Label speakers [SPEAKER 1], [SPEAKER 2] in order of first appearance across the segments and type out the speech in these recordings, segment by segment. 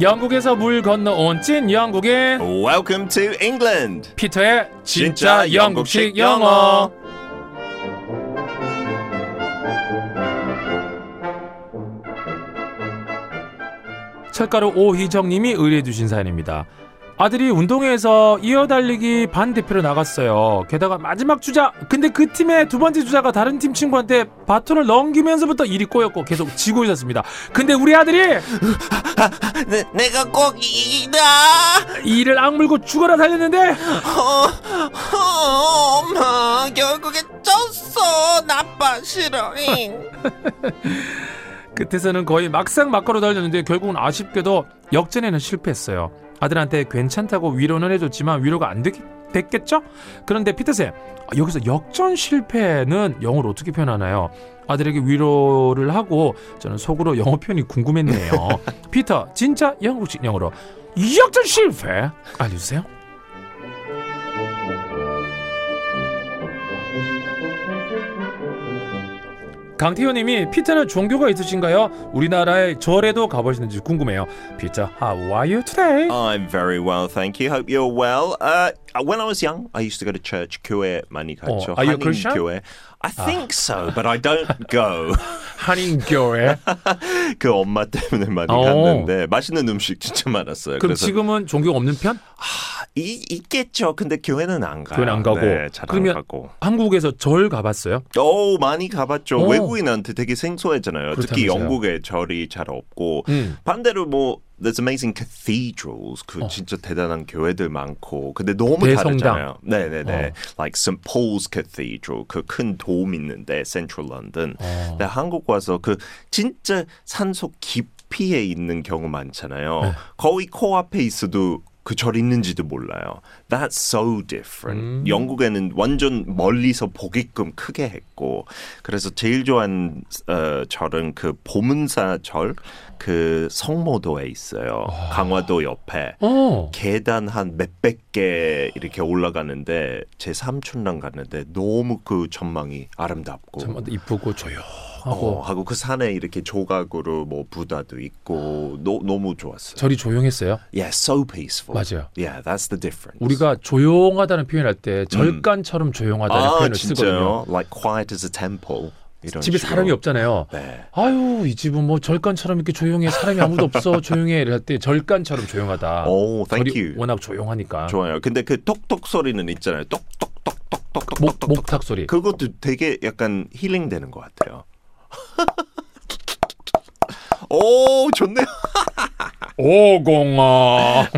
[SPEAKER 1] 영국에서 물 건너온 찐 영국인
[SPEAKER 2] Welcome to England.
[SPEAKER 1] 피터의 진짜 영국식 영어. 철가루 오희정님이 의뢰해 주신 사연입니다. 아들이 운동회에서 이어달리기 반대표로 나갔어요. 게다가 마지막 주자. 근데 그 팀의 두 번째 주자가 다른 팀 친구한테 바톤을 넘기면서부터 일이 꼬였고 계속 지고 있었습니다. 근데 우리 아들이
[SPEAKER 2] 내, 내가 꼭 이기다.
[SPEAKER 1] 이를 악물고 죽어라 달렸는데
[SPEAKER 2] 어, 어, 엄마 결국에 졌어. 나빠 싫어. 잉.
[SPEAKER 1] 끝에서는 거의 막상 막가로 달렸는데 결국은 아쉽게도 역전에는 실패했어요. 아들한테 괜찮다고 위로는 해줬지만 위로가 안 됐, 됐겠죠? 그런데 피터쌤 여기서 역전 실패는 영어로 어떻게 표현하나요? 아들에게 위로를 하고 저는 속으로 영어 표현이 궁금했네요. 피터 진짜 영국식 영어로 역전 실패 알려주세요. 강태효님이 피터는 종교가 있으신가요? 우리나라의 절에도 가보시는지 궁금해요. 피터, how are you today?
[SPEAKER 2] I'm very well, thank you. Hope you're well. Uh, when I was young, I used to go to church. 교회 많이 갔죠.
[SPEAKER 1] are you a Christian?
[SPEAKER 2] 교회. I think so, but I don't go.
[SPEAKER 1] 한인교회.
[SPEAKER 2] 그 엄마 때문에 많이
[SPEAKER 1] 어.
[SPEAKER 2] 갔는데 맛있는 음식 진짜 많았어요.
[SPEAKER 1] 그럼
[SPEAKER 2] 그래서
[SPEAKER 1] 지금은 종교가 없는 편?
[SPEAKER 2] 이, 있겠죠. 근데 교회는 안 가요.
[SPEAKER 1] 교회는 안 가고.
[SPEAKER 2] 네, 잘안
[SPEAKER 1] 그러면
[SPEAKER 2] 가고.
[SPEAKER 1] 한국에서 절 가봤어요?
[SPEAKER 2] 오 많이 가봤죠.
[SPEAKER 1] 오.
[SPEAKER 2] 외국인한테 되게 생소했잖아요. 특히
[SPEAKER 1] 그렇다면서요.
[SPEAKER 2] 영국에 절이 잘 없고
[SPEAKER 1] 음.
[SPEAKER 2] 반대로 뭐 There's amazing cathedrals. 그
[SPEAKER 1] 어.
[SPEAKER 2] 진짜 대단한 교회들 많고. 근데 너무
[SPEAKER 1] 대성당.
[SPEAKER 2] 다르잖아요. 네 네네.
[SPEAKER 1] 어.
[SPEAKER 2] Like St. Paul's Cathedral. 그큰돔 있는데 Central London.
[SPEAKER 1] 어.
[SPEAKER 2] 근데 한국 와서 그 진짜 산속 깊이에 있는 경우 많잖아요.
[SPEAKER 1] 네.
[SPEAKER 2] 거의 코앞에 있어도 그 절 있는지도 몰라요. That's so different.
[SPEAKER 1] 음.
[SPEAKER 2] 영국에는 완전 멀리서 보게끔 크게 했고 그래서 제일 좋아하는 어, 절은 그 보문사 절, 그 성모도에 있어요. 강화도 옆에.
[SPEAKER 1] 어.
[SPEAKER 2] 계단 한 몇백 개 이렇게 올라가는데 제 삼촌랑 갔는데 너무 그 전망이 아름답고
[SPEAKER 1] 참 이쁘고 조용 하고
[SPEAKER 2] 어, 하고 그 산에 이렇게 조각으로 뭐 Buddha도 있고 노, 너무 좋았어요.
[SPEAKER 1] 절이 조용했어요.
[SPEAKER 2] Yeah, so peaceful.
[SPEAKER 1] 맞아요.
[SPEAKER 2] Yeah, that's the difference.
[SPEAKER 1] 우리가 조용하다는 표현할 때 절간처럼 조용하다는
[SPEAKER 2] 아
[SPEAKER 1] 표현을 쓰거든요.
[SPEAKER 2] 진짜요? Like quiet as a temple.
[SPEAKER 1] 집에
[SPEAKER 2] 식으로.
[SPEAKER 1] 사람이 없잖아요.
[SPEAKER 2] 네.
[SPEAKER 1] 아유 이 집은 뭐 절간처럼 이렇게 조용해 사람이 아무도 없어 조용해 이럴 때 절간처럼 조용하다.
[SPEAKER 2] 오, thank
[SPEAKER 1] 절이
[SPEAKER 2] you.
[SPEAKER 1] 워낙 조용하니까.
[SPEAKER 2] 좋아요. 근데 그 똑똑 소리는 있잖아요. 똑똑똑똑똑똑똑.
[SPEAKER 1] 목 목탁 소리.
[SPEAKER 2] 그것도 되게 약간 힐링 되는 것 같아요. 오, 좋네요.
[SPEAKER 1] 오공아.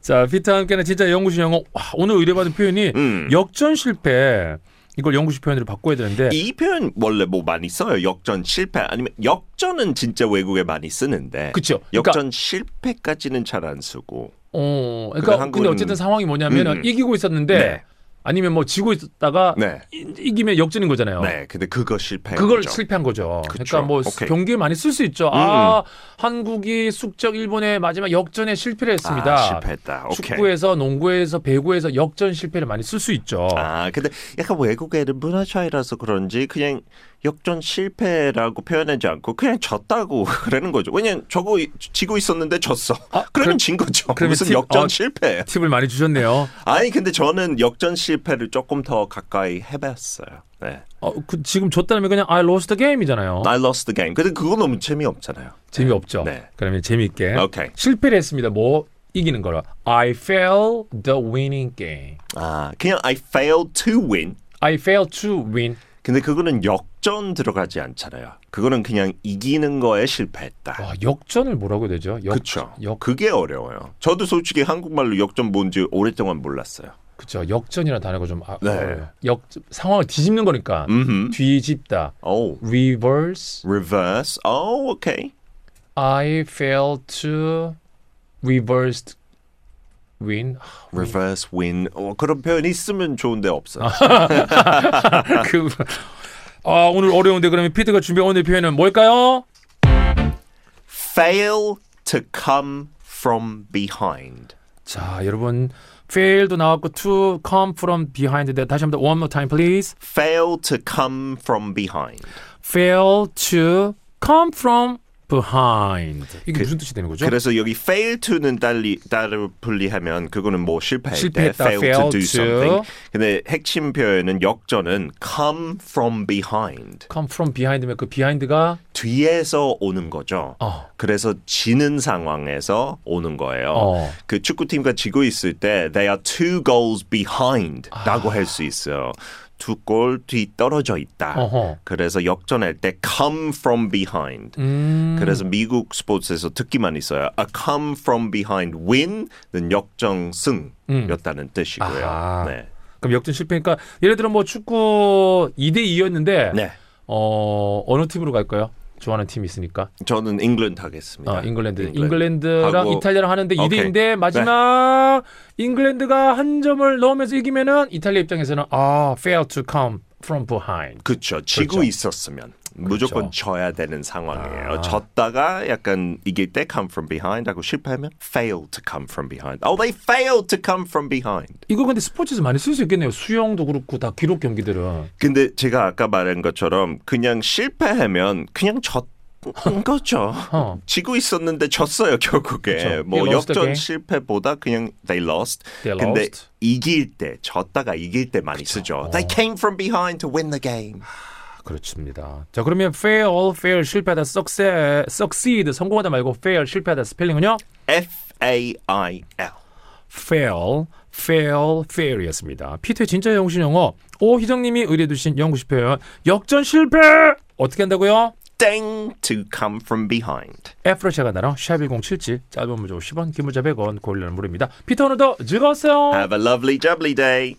[SPEAKER 1] 자 피터와 함께는 진짜 영구식 영어. 와, 오늘 의뢰받은 표현이
[SPEAKER 2] 음.
[SPEAKER 1] 역전 실패. 이걸 영구식 표현으로 바꿔야 되는데
[SPEAKER 2] 이 표현 원래 뭐 많이 써요. 역전 실패 아니면 역전은 진짜 외국에 많이 쓰는데.
[SPEAKER 1] 그러니까-
[SPEAKER 2] 역전 실패까지는 잘 안 쓰고.
[SPEAKER 1] 어,
[SPEAKER 2] 근데
[SPEAKER 1] 그러니까 근데
[SPEAKER 2] 한국은-
[SPEAKER 1] 어쨌든 상황이 뭐냐면은
[SPEAKER 2] 음.
[SPEAKER 1] 이기고 있었는데
[SPEAKER 2] 네.
[SPEAKER 1] 아니면 뭐 지고 있다가
[SPEAKER 2] 네.
[SPEAKER 1] 이- 이기면 역전인 거잖아요.
[SPEAKER 2] 네, 근데 그거 실패.
[SPEAKER 1] 그걸 실패한 거죠.
[SPEAKER 2] 그쵸.
[SPEAKER 1] 그러니까 뭐
[SPEAKER 2] 오케이.
[SPEAKER 1] 경기에 많이 쓸 수 있죠. 아, 한국이 숙적 일본의 마지막 역전에 실패를 했습니다.
[SPEAKER 2] 아, 실패했다. 오케이.
[SPEAKER 1] 축구에서 농구에서 배구에서 역전 실패를 많이 쓸 수 있죠.
[SPEAKER 2] 아, 근데 약간 외국애는 문화 차이라서 그런지 그냥 역전 실패라고 표현하지 않고 그냥 졌다고 그러는 거죠. 왜냐면 저거 이- 지고 있었는데 졌어.
[SPEAKER 1] 아,
[SPEAKER 2] 그러면
[SPEAKER 1] 그럼-
[SPEAKER 2] 진 거죠. 무슨
[SPEAKER 1] 팀-
[SPEAKER 2] 역전
[SPEAKER 1] 어,
[SPEAKER 2] 실패?
[SPEAKER 1] 팁을 많이 주셨네요.
[SPEAKER 2] 아니 근데 저는 역전 실패를 조금 더 가까이 해봤어요. 네.
[SPEAKER 1] 어, 그 지금 졌다면 그냥 I lost the game이잖아요.
[SPEAKER 2] I lost the game. 근데 그거 너무 재미없잖아요.
[SPEAKER 1] 재미없죠.
[SPEAKER 2] 네.
[SPEAKER 1] 그러면 재미있게
[SPEAKER 2] 오케이.
[SPEAKER 1] 실패를 했습니다. 뭐 이기는 거로 I failed the winning game.
[SPEAKER 2] 아, 그냥 I failed to win.
[SPEAKER 1] I failed to win.
[SPEAKER 2] 근데 그거는 역전 들어가지 않잖아요. 그거는 그냥 이기는 거에 실패했다.
[SPEAKER 1] 와, 역전을 뭐라고 되죠? 역,
[SPEAKER 2] 그렇죠.
[SPEAKER 1] 역,
[SPEAKER 2] 그게 어려워요. 저도 솔직히 한국말로 역전 뭔지 오랫동안 몰랐어요.
[SPEAKER 1] 그쵸. 역전이라는 단어가 좀 아,
[SPEAKER 2] 네.
[SPEAKER 1] 어려워요. 역 상황을 뒤집는 거니까
[SPEAKER 2] 음.
[SPEAKER 1] 뒤집다.
[SPEAKER 2] 오.
[SPEAKER 1] reverse.
[SPEAKER 2] reverse. 오, 오케이.
[SPEAKER 1] I failed to reverse win.
[SPEAKER 2] reverse win. 어, 그런 표현이 있으면 좋은데 없어요.
[SPEAKER 1] 그 아, 오늘 어려운데 그러면 피드가 준비한 오늘 표현은 뭘까요?
[SPEAKER 2] fail to come from behind.
[SPEAKER 1] 자, 여러분 fail도 나왔고 to come from behind. 네, 다시 한번 one more time please.
[SPEAKER 2] Fail to come from behind.
[SPEAKER 1] fail to come from behind. 이게 무슨 뜻이 되는 거죠?
[SPEAKER 2] 그래서 여기 fail to는 달리 따로 분리하면 그거는 뭐 실패할
[SPEAKER 1] 실패했다,
[SPEAKER 2] 때 fail to
[SPEAKER 1] fail
[SPEAKER 2] do
[SPEAKER 1] to.
[SPEAKER 2] something. 근데 핵심 표현은 역전은 come from behind.
[SPEAKER 1] come from behind면 그 behind가
[SPEAKER 2] 뒤에서 오는 거죠.
[SPEAKER 1] 어.
[SPEAKER 2] 그래서 지는 상황에서 오는 거예요.
[SPEAKER 1] 어.
[SPEAKER 2] 그 축구팀과 지고 있을 때 they are two goals behind라고 할수 있어요. 두 골 뒤 떨어져 있다.
[SPEAKER 1] 어허.
[SPEAKER 2] 그래서 역전할 때 come from behind.
[SPEAKER 1] 음.
[SPEAKER 2] 그래서 미국 스포츠에서 듣기만 있어요. A come from behind win은 역전승이었다는 뜻이고요.
[SPEAKER 1] 아하.
[SPEAKER 2] 네.
[SPEAKER 1] 그럼 역전 실패니까 예를 들어 뭐 축구 2대 2였는데
[SPEAKER 2] 네.
[SPEAKER 1] 어 어느 팀으로 갈까요? 좋아하는 팀이 있으니까.
[SPEAKER 2] 저는 잉글랜드 하겠습니다.
[SPEAKER 1] 아, 잉글랜드.
[SPEAKER 2] 잉글랜드. 하고
[SPEAKER 1] 이탈리아랑 하는데 2대
[SPEAKER 2] 오케이.
[SPEAKER 1] 2인데 마지막 잉글랜드가 한 점을 넣으면서 이기면은 이탈리아 입장에서는 아, fail to come from behind.
[SPEAKER 2] 그렇죠. 지고
[SPEAKER 1] 그렇죠.
[SPEAKER 2] 있었으면 무조건 져야 되는 상황이에요. 졌다가 약간 이길 때 come from behind 하고 실패하면 fail to come from behind. Oh, they failed to come from behind.
[SPEAKER 1] 이거 근데 스포츠에서 많이 쓸 수 있겠네요. 수영도 그렇고 다 기록 경기들은.
[SPEAKER 2] 근데 제가 아까 말한 것처럼 그냥 실패하면 그냥 졌 는 거죠.
[SPEAKER 1] 어.
[SPEAKER 2] 지고 있었는데 졌어요 결국에.
[SPEAKER 1] 그쵸.
[SPEAKER 2] 뭐 역전. 실패보다 그냥 they lost.
[SPEAKER 1] They
[SPEAKER 2] 근데
[SPEAKER 1] lost.
[SPEAKER 2] 이길 때 졌다가 이길 때 많이 쓰죠. They came from behind to win the game.
[SPEAKER 1] 그렇습니다. 자, 그러면 fail, fail 실패하다, succeed, succeed 성공하다 말고 fail 실패하다 스펠링은요?
[SPEAKER 2] F A I L.
[SPEAKER 1] fail, fail, fail이었습니다. 피터의 진짜 영신 영어. 오 희정님이 의뢰해 주신 영구시 표현. 역전 실패! 어떻게 한다고요?
[SPEAKER 2] Ding to come from behind.
[SPEAKER 1] F로 시작한다랑 샵1077 짧은 문자 50원 긴 문자 100원 고릴라는 무료입니다. 피터 오늘도 즐거웠어요.
[SPEAKER 2] Have a lovely jubbly day.